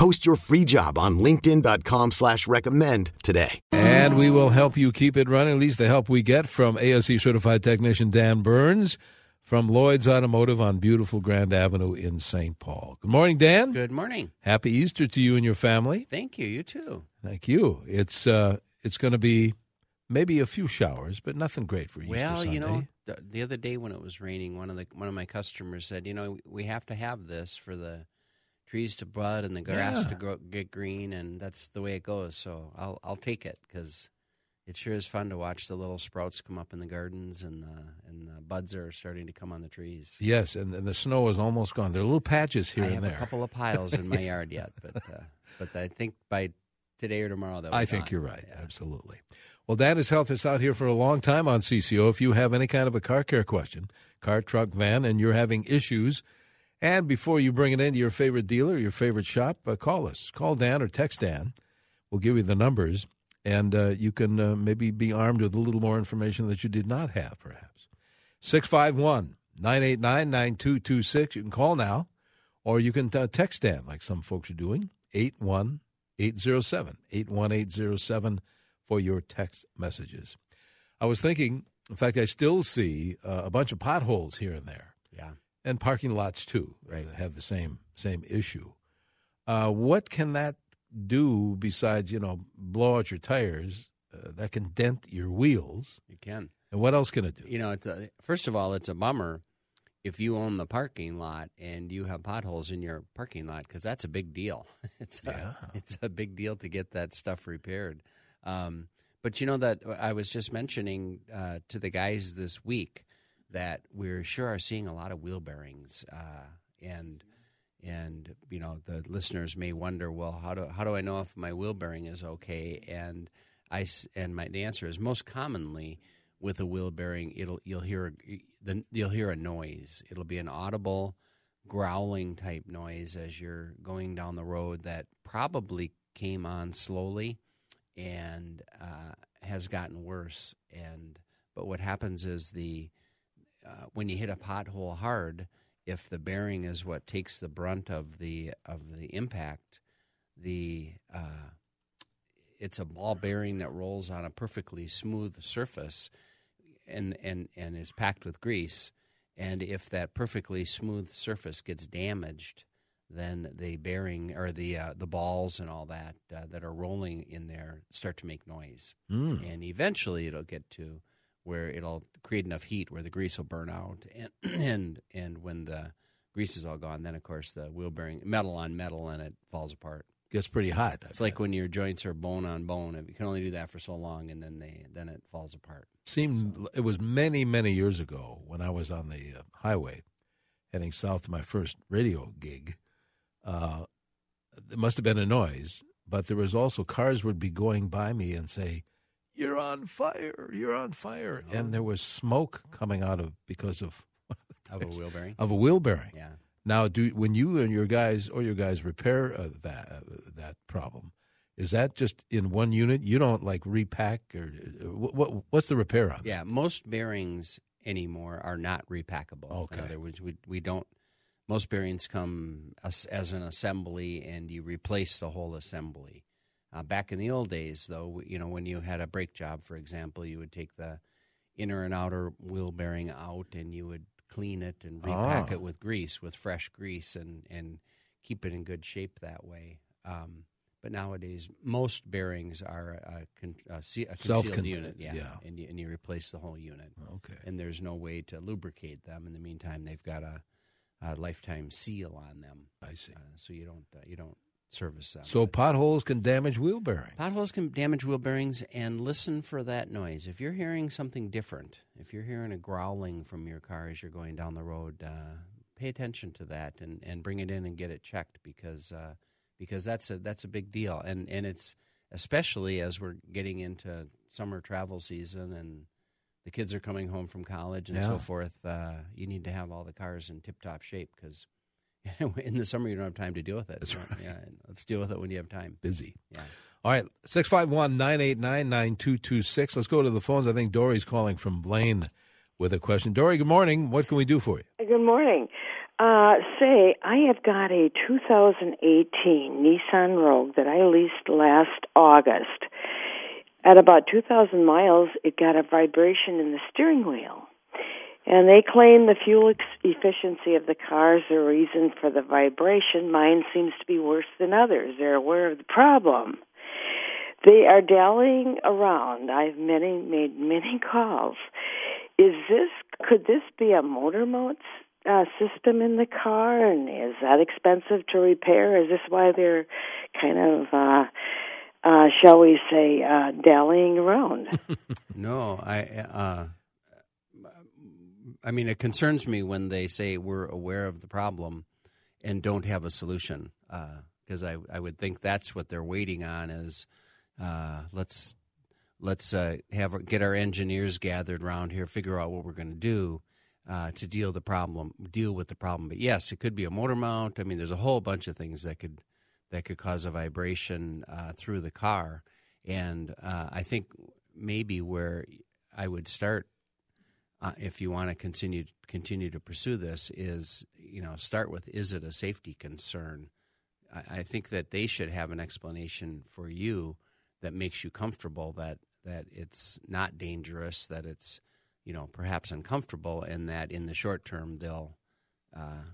Post your free job on linkedin.com slash recommend today. And we will help you keep it running, at least the help we get from ASE certified technician Dan Burns from Lloyd's Automotive on beautiful Grand Avenue in St. Paul. Good morning, Dan. Good morning. Happy Easter to you and your family. Thank you. You too. Thank you. It's uh it's going to be maybe a few showers, but nothing great for Easter Well, Sunday. you know, the, the other day when it was raining, one of the one of my customers said, "You know, we have to have this for the trees to bud and the grass Yeah. to grow, get green, and that's the way it goes." So I'll I'll take it because it sure is fun to watch the little sprouts come up in the gardens and the and the buds are starting to come on the trees. Yes, and, and the snow is almost gone. There are little patches here I and have there. a couple of piles in my yard yet, but uh, but I think by today or tomorrow be I think gone. you're right. Yeah. Absolutely. Well, Dan has helped us out here for a long time on CCO. If you have any kind of a car care question, car, truck, van, and you're having issues, and before you bring it into your favorite dealer, your favorite shop, uh, call us. Call Dan or text Dan. We'll give you the numbers, and uh, you can uh, maybe be armed with a little more information that you did not have, perhaps. 651 989 9226. You can call now, or you can uh, text Dan, like some folks are doing, 81807. 81807 for your text messages. I was thinking, in fact, I still see uh, a bunch of potholes here and there, Yeah. And parking lots too Right. have the same same issue. Uh, what can that do besides you know blow out your tires? Uh, that can dent your wheels, It can. and what else can it do? you know, it's a, first of all, it's a bummer if you own the parking lot and you have potholes in your parking lot because that's a big deal. It's a, Yeah. it's a big deal to get that stuff repaired. Um, but you know that I was just mentioning uh, to the guys this week that we're sure are seeing a lot of wheel bearings uh, and. And you know the listeners may wonder, well, how do how do I know if my wheel bearing is okay? And I and my the answer is most commonly with a wheel bearing, it'll you'll hear the you'll hear a noise. It'll be an audible growling type noise as you're going down the road that probably came on slowly and uh, has gotten worse. And but what happens is the uh, when you hit a pothole hard, if the bearing is what takes the brunt of the of the impact, the uh, it's a ball bearing that rolls on a perfectly smooth surface and and and is packed with grease and if that perfectly smooth surface gets damaged then the bearing or the uh, the balls and all that uh, that are rolling in there start to make noise Mm. and eventually it'll get to where it'll create enough heat where the grease will burn out and and and when the grease is all gone then of course the wheel bearing metal on metal and it falls apart Gets pretty hot. I it's bet. like when your joints are bone on bone. You can only do that for so long, and then they then it falls apart. seemed it was many many years ago when I was on the uh, highway heading south to my first radio gig. Uh, there must have been a noise, but there was also cars would be going by me and say, "You're on fire! You're on fire!" And there was smoke coming out of because of Of a wheel bearing. of a wheel bearing. Yeah. Now, do when you and your guys or your guys repair uh, that uh, that problem? Is that just in one unit? You don't like repack or uh, what? what what's the repair on? that? Yeah. Most bearings anymore are not repackable. Okay. In other words, we we don't. Most bearings come as, as an assembly, and you replace the whole assembly. Uh, back in the old days, though, you know, when you had a brake job, for example, you would take the inner and outer wheel bearing out, and you would clean it and repack Ah. it with grease, with fresh grease, and and keep it in good shape that way. Um, but nowadays, most bearings are a, con- a, se- a concealed unit, yeah, yeah. And, you, and you replace the whole unit, Okay. and there's no way to lubricate them. In the meantime, they've got a, a lifetime seal on them, I see. uh, so you don't uh, you don't service them. So potholes can damage wheel bearing. potholes can damage wheel bearings, and listen for that noise. If you're hearing something different, if you're hearing a growling from your car as you're going down the road, uh, pay attention to that and, and bring it in and get it checked because uh, because that's a that's a big deal, and and it's especially as we're getting into summer travel season and the kids are coming home from college and Yeah. so forth. Uh, you need to have all the cars in tip top shape because in the summer you don't have time to deal with it. That's You know, Yeah, let's deal with it when you have time. Busy. Yeah. All right, 651 989 9226. Let's go to the phones. I think Dory's calling from Blaine with a question. Dory, good morning. What can we do for you? Good morning. Uh, say, I have got a 2018 Nissan Rogue that I leased last August. At about 2,000 miles, it got a vibration in the steering wheel. And they claim the fuel ex- efficiency of the car is the reason for the vibration. Mine seems to be worse than others. They're aware of the problem. They are dallying around. I've many made many calls. Is this could this be a motor mount uh, system in the car, and is that expensive to repair? Is this why they're kind of, uh, uh, shall we say, uh, dallying around? No, I. Uh, I mean, it concerns me when they say we're aware of the problem and don't have a solution. Because I, I would think that's what they're waiting on is uh, let's let's uh, have get our engineers gathered around here, figure out what we're going to do uh, to deal the problem, deal with the problem. But yes, it could be a motor mount. I mean, there's a whole bunch of things that could that could cause a vibration uh, through the car, and uh, I think maybe where I would start uh, if you want to continue continue to pursue this is you know start with is it a safety concern? I, I think that they should have an explanation for you that makes you comfortable that that it's not dangerous that it's you know perhaps uncomfortable and that in the short term they'll uh,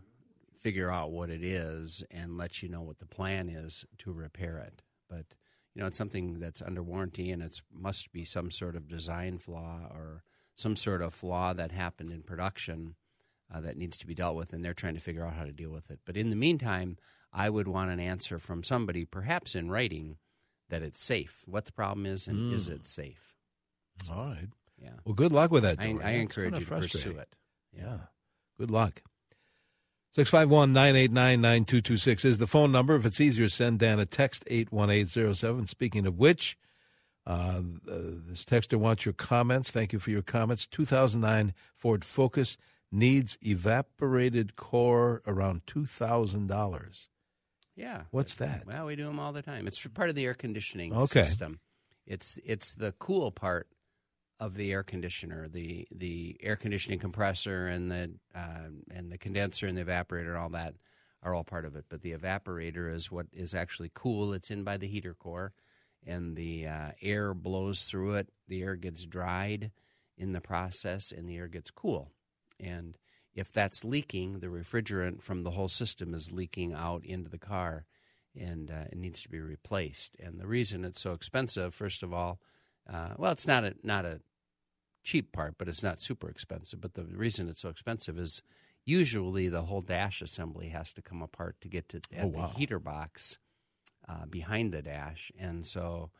figure out what it is and let you know what the plan is to repair it. But you know it's something that's under warranty and it's must be some sort of design flaw or some sort of flaw that happened in production uh, that needs to be dealt with, and they're trying to figure out how to deal with it. But in the meantime, I would want an answer from somebody, perhaps in writing, that it's safe. What the problem is, and is it safe? All right. Yeah, Well, good luck with that. I, Dory. I encourage kinda you to pursue it. Yeah. Good luck. 651 989 9226 is the phone number. If it's easier, send Dan a text 81807. Speaking of which, uh, uh, this texter wants your comments. Thank you for your comments. 2009 Ford Focus needs evaporator core around $2,000. Yeah. What's that? Well, we do them all the time. It's part of the air conditioning Okay. system. It's it's the cool part of the air conditioner, the the air conditioning compressor and the uh, and the condenser and the evaporator and all that are all part of it. But the evaporator is what is actually cool. It's in by the heater core, and the uh, air blows through it. The air gets dried in the process, and the air gets cool. And if that's leaking, the refrigerant from the whole system is leaking out into the car, and uh, it needs to be replaced. And the reason it's so expensive, first of all, uh, well, it's not a not a cheap part, but it's not super expensive. But the reason it's so expensive is usually the whole dash assembly has to come apart to get to at Oh, wow. the heater box uh, behind the dash, and so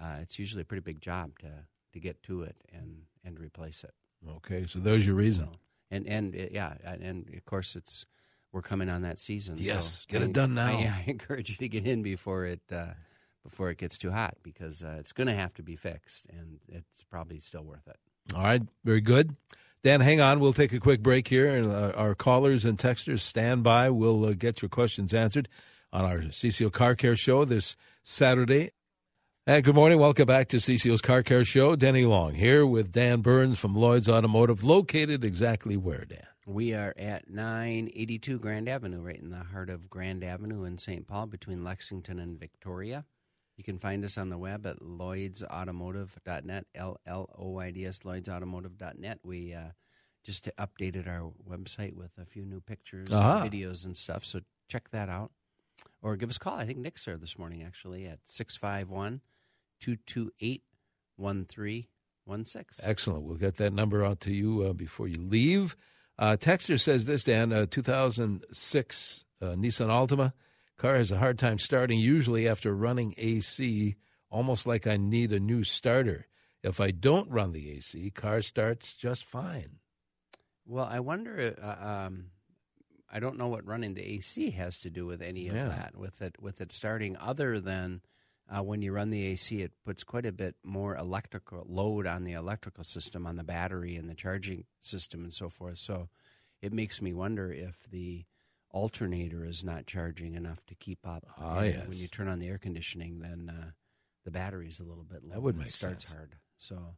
uh, it's usually a pretty big job to to get to it and and replace it. Okay, so there's your reason. So, and and uh, yeah, and of course it's we're coming on that season. Yes, so get it I- done now. I, I encourage you to get in before it uh, before it gets too hot because uh, it's going to have to be fixed, and it's probably still worth it. All right, very good. Dan, hang on. We'll take a quick break here, and uh, our callers and texters stand by. We'll uh, get your questions answered on our CCO Car Care Show this Saturday. And good morning. Welcome back to CCO's Car Care Show. Denny Long here with Dan Burns from Lloyd's Automotive, located exactly where, Dan? We are at 982 Grand Avenue, right in the heart of Grand Avenue in St. Paul, between Lexington and Victoria. You can find us on the web at lloydsautomotive.net, L L O Y D S, lloydsautomotive.net. We uh, just updated our website with a few new pictures, Ah. and videos, and stuff. So check that out. Or give us a call. I think Nick's there this morning, actually, at 651 228 1316. Excellent. We'll get that number out to you uh, before you leave. Uh, Texter says this, Dan, uh, 2006 uh, Nissan Altima. Car has a hard time starting, usually after running AC, almost like I need a new starter. If I don't run the AC, car starts just fine. Well, I wonder. Uh, um, I don't know what running the AC has to do with any of Yeah. that. With it, with it starting, other than uh, when you run the AC, it puts quite a bit more electrical load on the electrical system, on the battery and the charging system, and so forth. So it makes me wonder if the alternator is not charging enough to keep up. Ah, And yes. When you turn on the air conditioning, then uh, the battery's a little bit low. That would make it starts sense. hard. So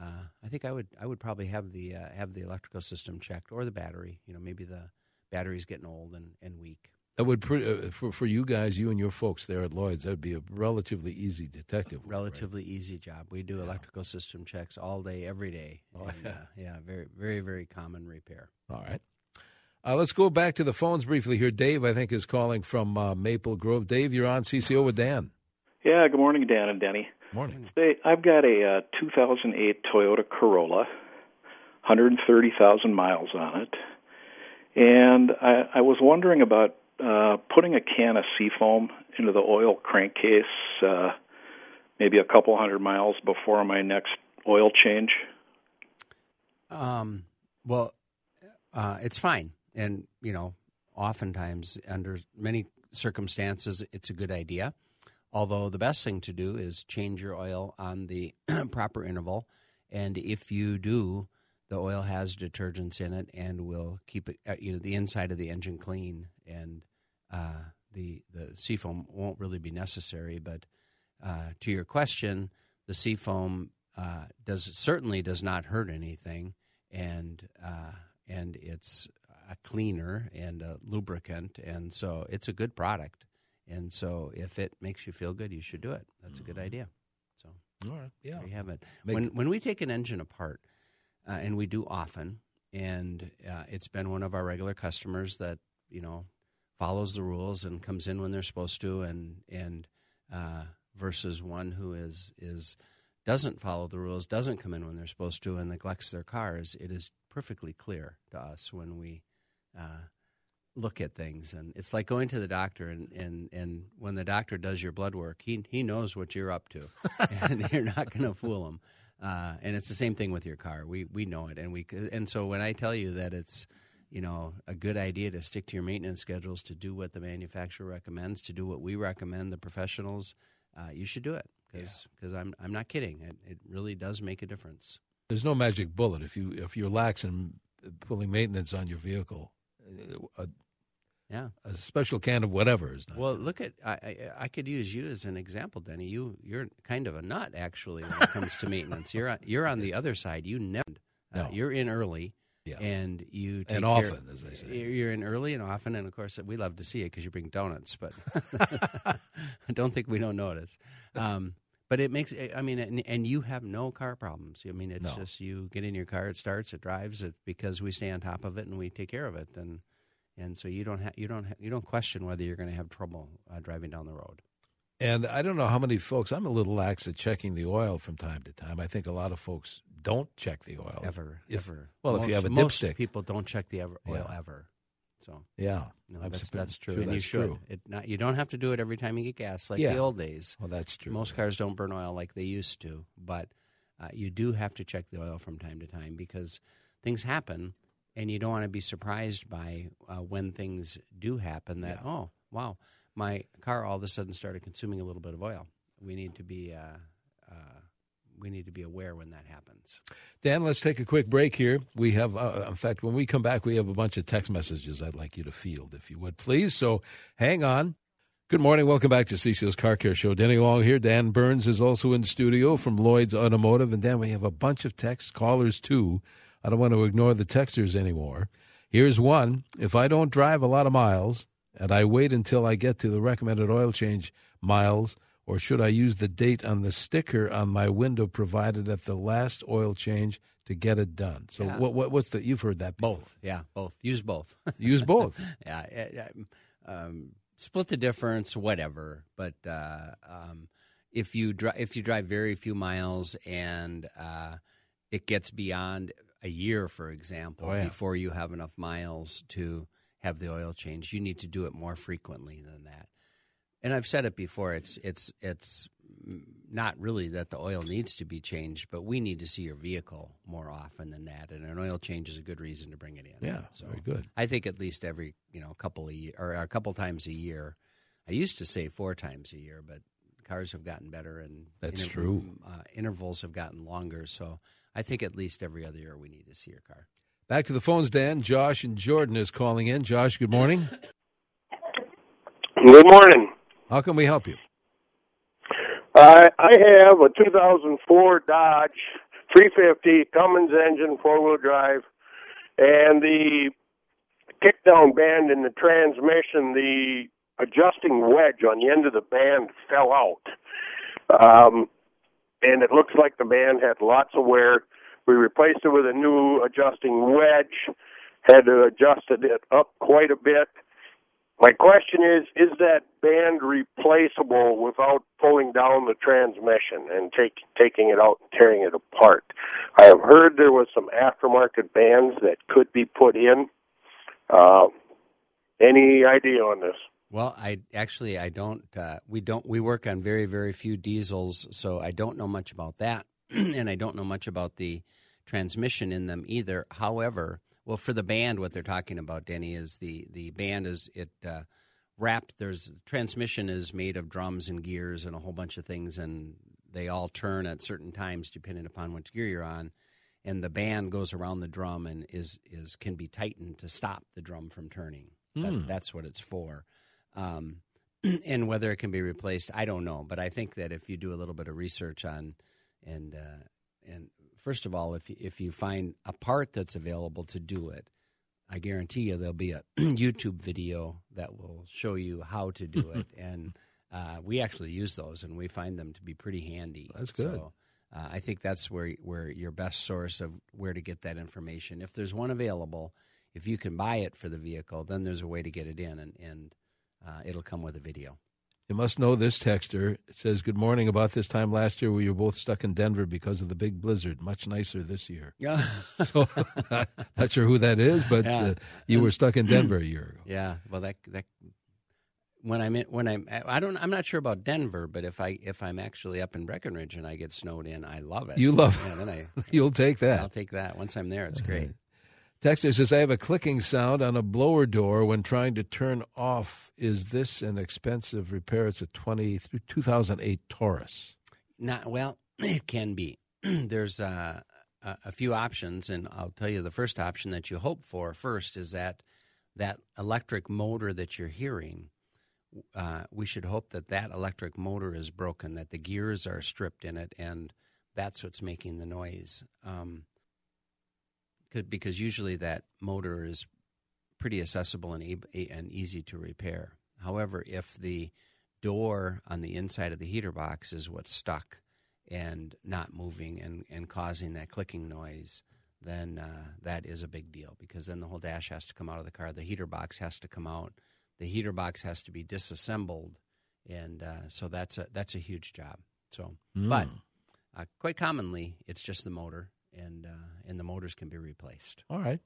uh, I think I would I would probably have the uh, have the electrical system checked or the battery. You know, maybe the battery's getting old and, and weak. That would pre- uh, for for you guys, you and your folks there at Lloyd's. That'd be a relatively easy detective. work, right? Relatively easy job. We do electrical system checks all day, every day. Oh, And, yeah. uh, yeah, very very very common repair. All right. Uh, let's go back to the phones briefly here. Dave, I think, is calling from uh, Maple Grove. Dave, you're on CCO with Dan. Yeah, good morning, Dan and Denny. Morning. Say, I've got a uh, 2008 Toyota Corolla, 130,000 miles on it, and I, I was wondering about uh, putting a can of Seafoam into the oil crankcase, uh, maybe a couple hundred miles before my next oil change. Um, well, uh, it's fine, and you know, oftentimes under many circumstances, it's a good idea. Although the best thing to do is change your oil on the proper interval, and if you do, the oil has detergents in it and will keep it, uh, you know, the inside of the engine clean, and uh, the the seafoam won't really be necessary. But uh, to your question, the seafoam uh, does certainly does not hurt anything, and uh, and it's a cleaner and a lubricant, and so it's a good product. And so, if it makes you feel good, you should do it. That's a good idea. So All right. Yeah. there you have it. Make- when when we take an engine apart, uh, and we do often, and uh, it's been one of our regular customers that you know follows the rules and comes in when they're supposed to, and and uh, versus one who is is doesn't follow the rules, doesn't come in when they're supposed to, and neglects their cars. It is perfectly clear to us when we. Uh, look at things and it's like going to the doctor and, and, and when the doctor does your blood work he, he knows what you're up to and you're not going to fool him uh, and it's the same thing with your car. We, we know it. And we and so when i tell you that it's you know a good idea to stick to your maintenance schedules to do what the manufacturer recommends to do what we recommend the professionals uh, you should do it. Because because I'm, I'm not kidding. It, it really does make a difference. There's no magic bullet. If you if you're lax in pulling maintenance on your vehicle. uh, A, yeah a special can of whatever is not. Well, look at I, I, I could use you as an example, Denny. You you're kind of a nut actually when it comes to maintenance. You're on, you're on the other side. You never. Uh, No. You're in early, Yeah. and you take And care- often, as they say. You're you're in early and often, and of course we love to see it because you bring donuts. But I don't think we don't notice. Um, but it makes I mean, and, and you have no car problems. I mean, it's No. just you get in your car, it starts, it drives, it because we stay on top of it and we take care of it, and and so you don't ha- you don't ha- you don't question whether you're going to have trouble uh, driving down the road. And I don't know how many folks. I'm a little lax at checking the oil from time to time. I think a lot of folks don't check the oil ever, If- ever. well, if you have a most dipstick. people don't check the ever, oil Yeah. ever. So Yeah, no, that's that's true, sure and you that's should. true. It not, you don't have to do it every time you get gas like Yeah. the old days. Well, that's true. Most cars don't burn oil like they used to, but uh, you do have to check the oil from time to time because things happen, and you don't want to be surprised by uh, when things do happen. That Yeah. oh wow, my car all of a sudden started consuming a little bit of oil. We need to be uh, uh, we need to be aware when that happens. Dan, let's take a quick break here. We have, uh, in fact, when we come back, we have a bunch of text messages I'd like you to field, if you would, please. So hang on. Good morning. Welcome back to CCO's Car Care Show. Denny Long here. Dan Burns is also in studio from Lloyd's Automotive. And Dan, we have a bunch of text callers too. I don't want to ignore the texters anymore. Here's one. If I don't drive a lot of miles and I wait until I get to the recommended oil change miles, or should I use the date on the sticker on my window provided at the last oil change to get it done? So Yeah. what, what what's the you've heard that before. Both, yeah, both. Use both. Use both. yeah, um, split the difference, whatever. But uh, um, if you drive, if you drive very few miles and uh, it gets beyond a year, for example, Oh, yeah. before you have enough miles to have the oil change, you need to do it more frequently than that. And I've said it before. It's it's it's not really that the oil needs to be changed, but we need to see your vehicle more often than that. And an oil change is a good reason to bring it in. Yeah, very good. I think at least every you know couple of year, or a couple times a year. I used to say four times a year, but cars have gotten better, and That's true. Uh, intervals have gotten longer. So I think at least every other year we need to see your car. Back to the phones, Dan. Josh and Jordan is calling in. Josh, good morning. Good morning. How can we help you? I I have a 2004 Dodge 350 Cummins engine, four wheel drive, and the kickdown band in the transmission, the adjusting wedge on the end of the band fell out. Um, and it looks like the band had lots of wear. We replaced it with a new adjusting wedge, had to adjusted it up quite a bit. My question is, is that band replaceable without pulling down the transmission and take, taking it out and tearing it apart? I have heard there was some aftermarket bands that could be put in. Uh, any idea on this? Well, I actually I don't. Uh, we don't. We work on very very few diesels, so I don't know much about that, and I don't know much about the transmission in them either. However, well, for the band, what they're talking about, Denny, is the the band is it uh, wrapped. There's transmission is made of drums and gears and a whole bunch of things, and they all turn at certain times depending upon which gear you're on. And the band goes around the drum and is is can be tightened to stop the drum from turning. That, that's what it's for. Um, and whether it can be replaced, I don't know. But I think that if you do a little bit of research on, and uh, and first of all, if you, if you find a part that's available to do it, I guarantee you there'll be a YouTube video that will show you how to do it. and uh, we actually use those, and we find them to be pretty handy. That's good. So, uh, I think that's where where your best source of where to get that information. If there's one available, if you can buy it for the vehicle, then there's a way to get it in, and and uh, it'll come with a video. You must know this texter. It says, Good morning. About this time last year, we were both stuck in Denver because of the big blizzard. Much nicer this year. Yeah, So, not sure who that is, but Yeah. uh, you were stuck in Denver a year ago. yeah. Well, that that when I'm in, when I'm I don't I'm not sure about Denver, but if I if I'm actually up in Breckenridge and I get snowed in, I love it. You love Yeah, then I You'll take that. I'll take that. Once I'm there, it's great. Texter says, I have a clicking sound on a blower door when trying to turn off. Is this an expensive repair? It's a 20, 2008 Taurus. Not well, it can be. There's uh, a, a few options, and I'll tell you the first option that you hope for first is that that electric motor that you're hearing. Uh, we should hope that that electric motor is broken, that the gears are stripped in it, and that's what's making the noise. Um, because usually that motor is pretty accessible and, ab- and easy to repair. However, if the door on the inside of the heater box is what's stuck and not moving and, and causing that clicking noise, then uh, that is a big deal because then the whole dash has to come out of the car. The heater box has to come out. The heater box has to be disassembled, and uh, so that's a that's a huge job. So, but uh, quite commonly, it's just the motor, and uh, and the motors can be replaced. All right.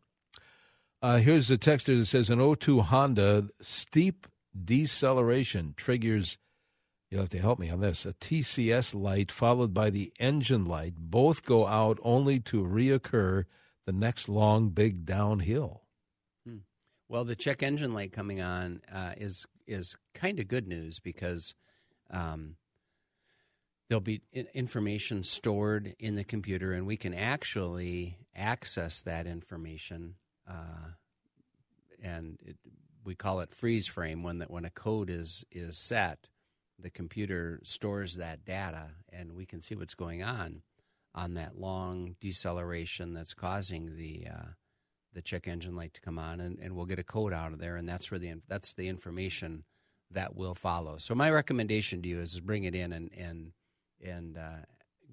Uh, here's a texter that says an 02 Honda steep deceleration triggers. You'll have to help me on this. A TCS light followed by the engine light both go out only to reoccur the next long big downhill. Well, the check engine light coming on uh, is is kind of good news because um, there'll be information stored in the computer, and we can actually access that information. Uh, and it, we call it freeze frame when that when a code is is set, the computer stores that data, and we can see what's going on on that long deceleration that's causing the uh, the check engine light to come on, and, and we'll get a code out of there, and that's where the that's the information that will follow. So my recommendation to you is, bring it in and and and uh,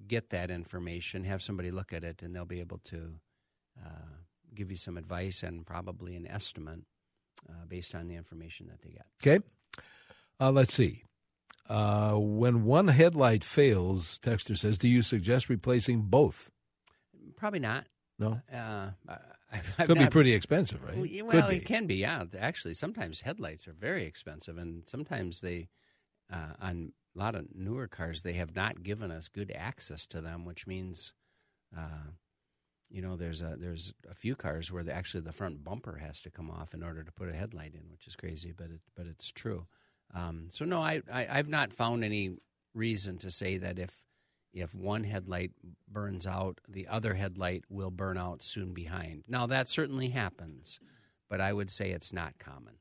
get that information. Have somebody look at it, and they'll be able to uh, give you some advice and probably an estimate uh, based on the information that they get. Okay. Uh, let's see. Uh, when one headlight fails, Texter says, do you suggest replacing both? Probably not. No. Uh, I've, I've Could be pretty expensive, right? Well, it can be. Yeah, actually, sometimes headlights are very expensive, and sometimes they, uh, on a lot of newer cars, they have not given us good access to them, which means, uh, you know, there's a there's a few cars where the, actually the front bumper has to come off in order to put a headlight in, which is crazy, but it but it's true. Um, so no, I, I I've not found any reason to say that if if one headlight burns out, the other headlight will burn out soon behind. Now that certainly happens, but I would say it's not common.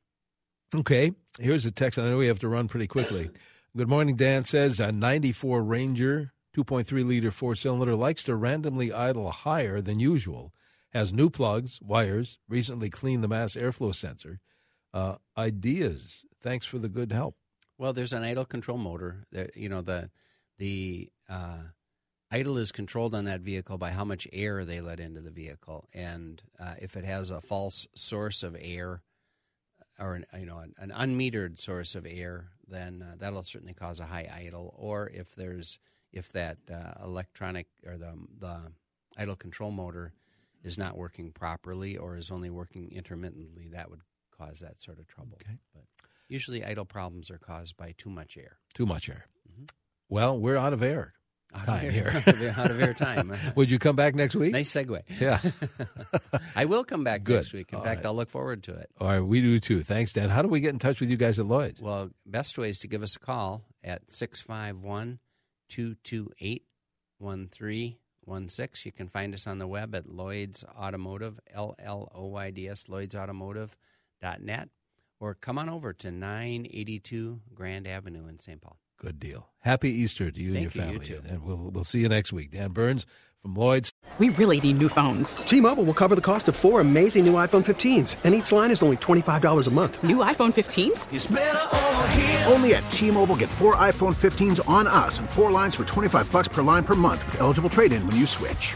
Okay, here's a text. I know we have to run pretty quickly. Good morning, Dan says a 94 Ranger, 2.3 liter four cylinder, likes to randomly idle higher than usual, has new plugs, wires, recently cleaned the mass airflow sensor. Uh, ideas. Thanks for the good help. Well, there's an idle control motor. That, you know the the uh, idle is controlled on that vehicle by how much air they let into the vehicle, and uh, if it has a false source of air or an, you know an, an unmetered source of air, then uh, that'll certainly cause a high idle. Or if there's if that uh, electronic or the the idle control motor is not working properly or is only working intermittently, that would cause that sort of trouble. Okay. But usually, idle problems are caused by too much air. Too much air. Well, we're out of air. Out Time of here. air, out of air, out of air time. Uh-huh. Would you come back next week? nice segue. Yeah. I will come back Good. next week. In All fact, right. I'll look forward to it. All right, we do too. Thanks, Dan. How do we get in touch with you guys at Lloyd's? Well, best way is to give us a call at 651 228 1316. You can find us on the web at Lloyd's Automotive, L L O Y D S, lloydsautomotive.net, or come on over to 982 Grand Avenue in St. Paul. Good deal. Happy Easter to you Thank and you, your you family. too. And we'll we'll see you next week. Dan Burns from Lloyd's. We really need new phones. T-Mobile will cover the cost of four amazing new iPhone 15s, and each line is only $25 a month. New iPhone 15s? Only at T-Mobile get four iPhone 15s on us and four lines for 25 bucks per line per month with eligible trade-in when you switch.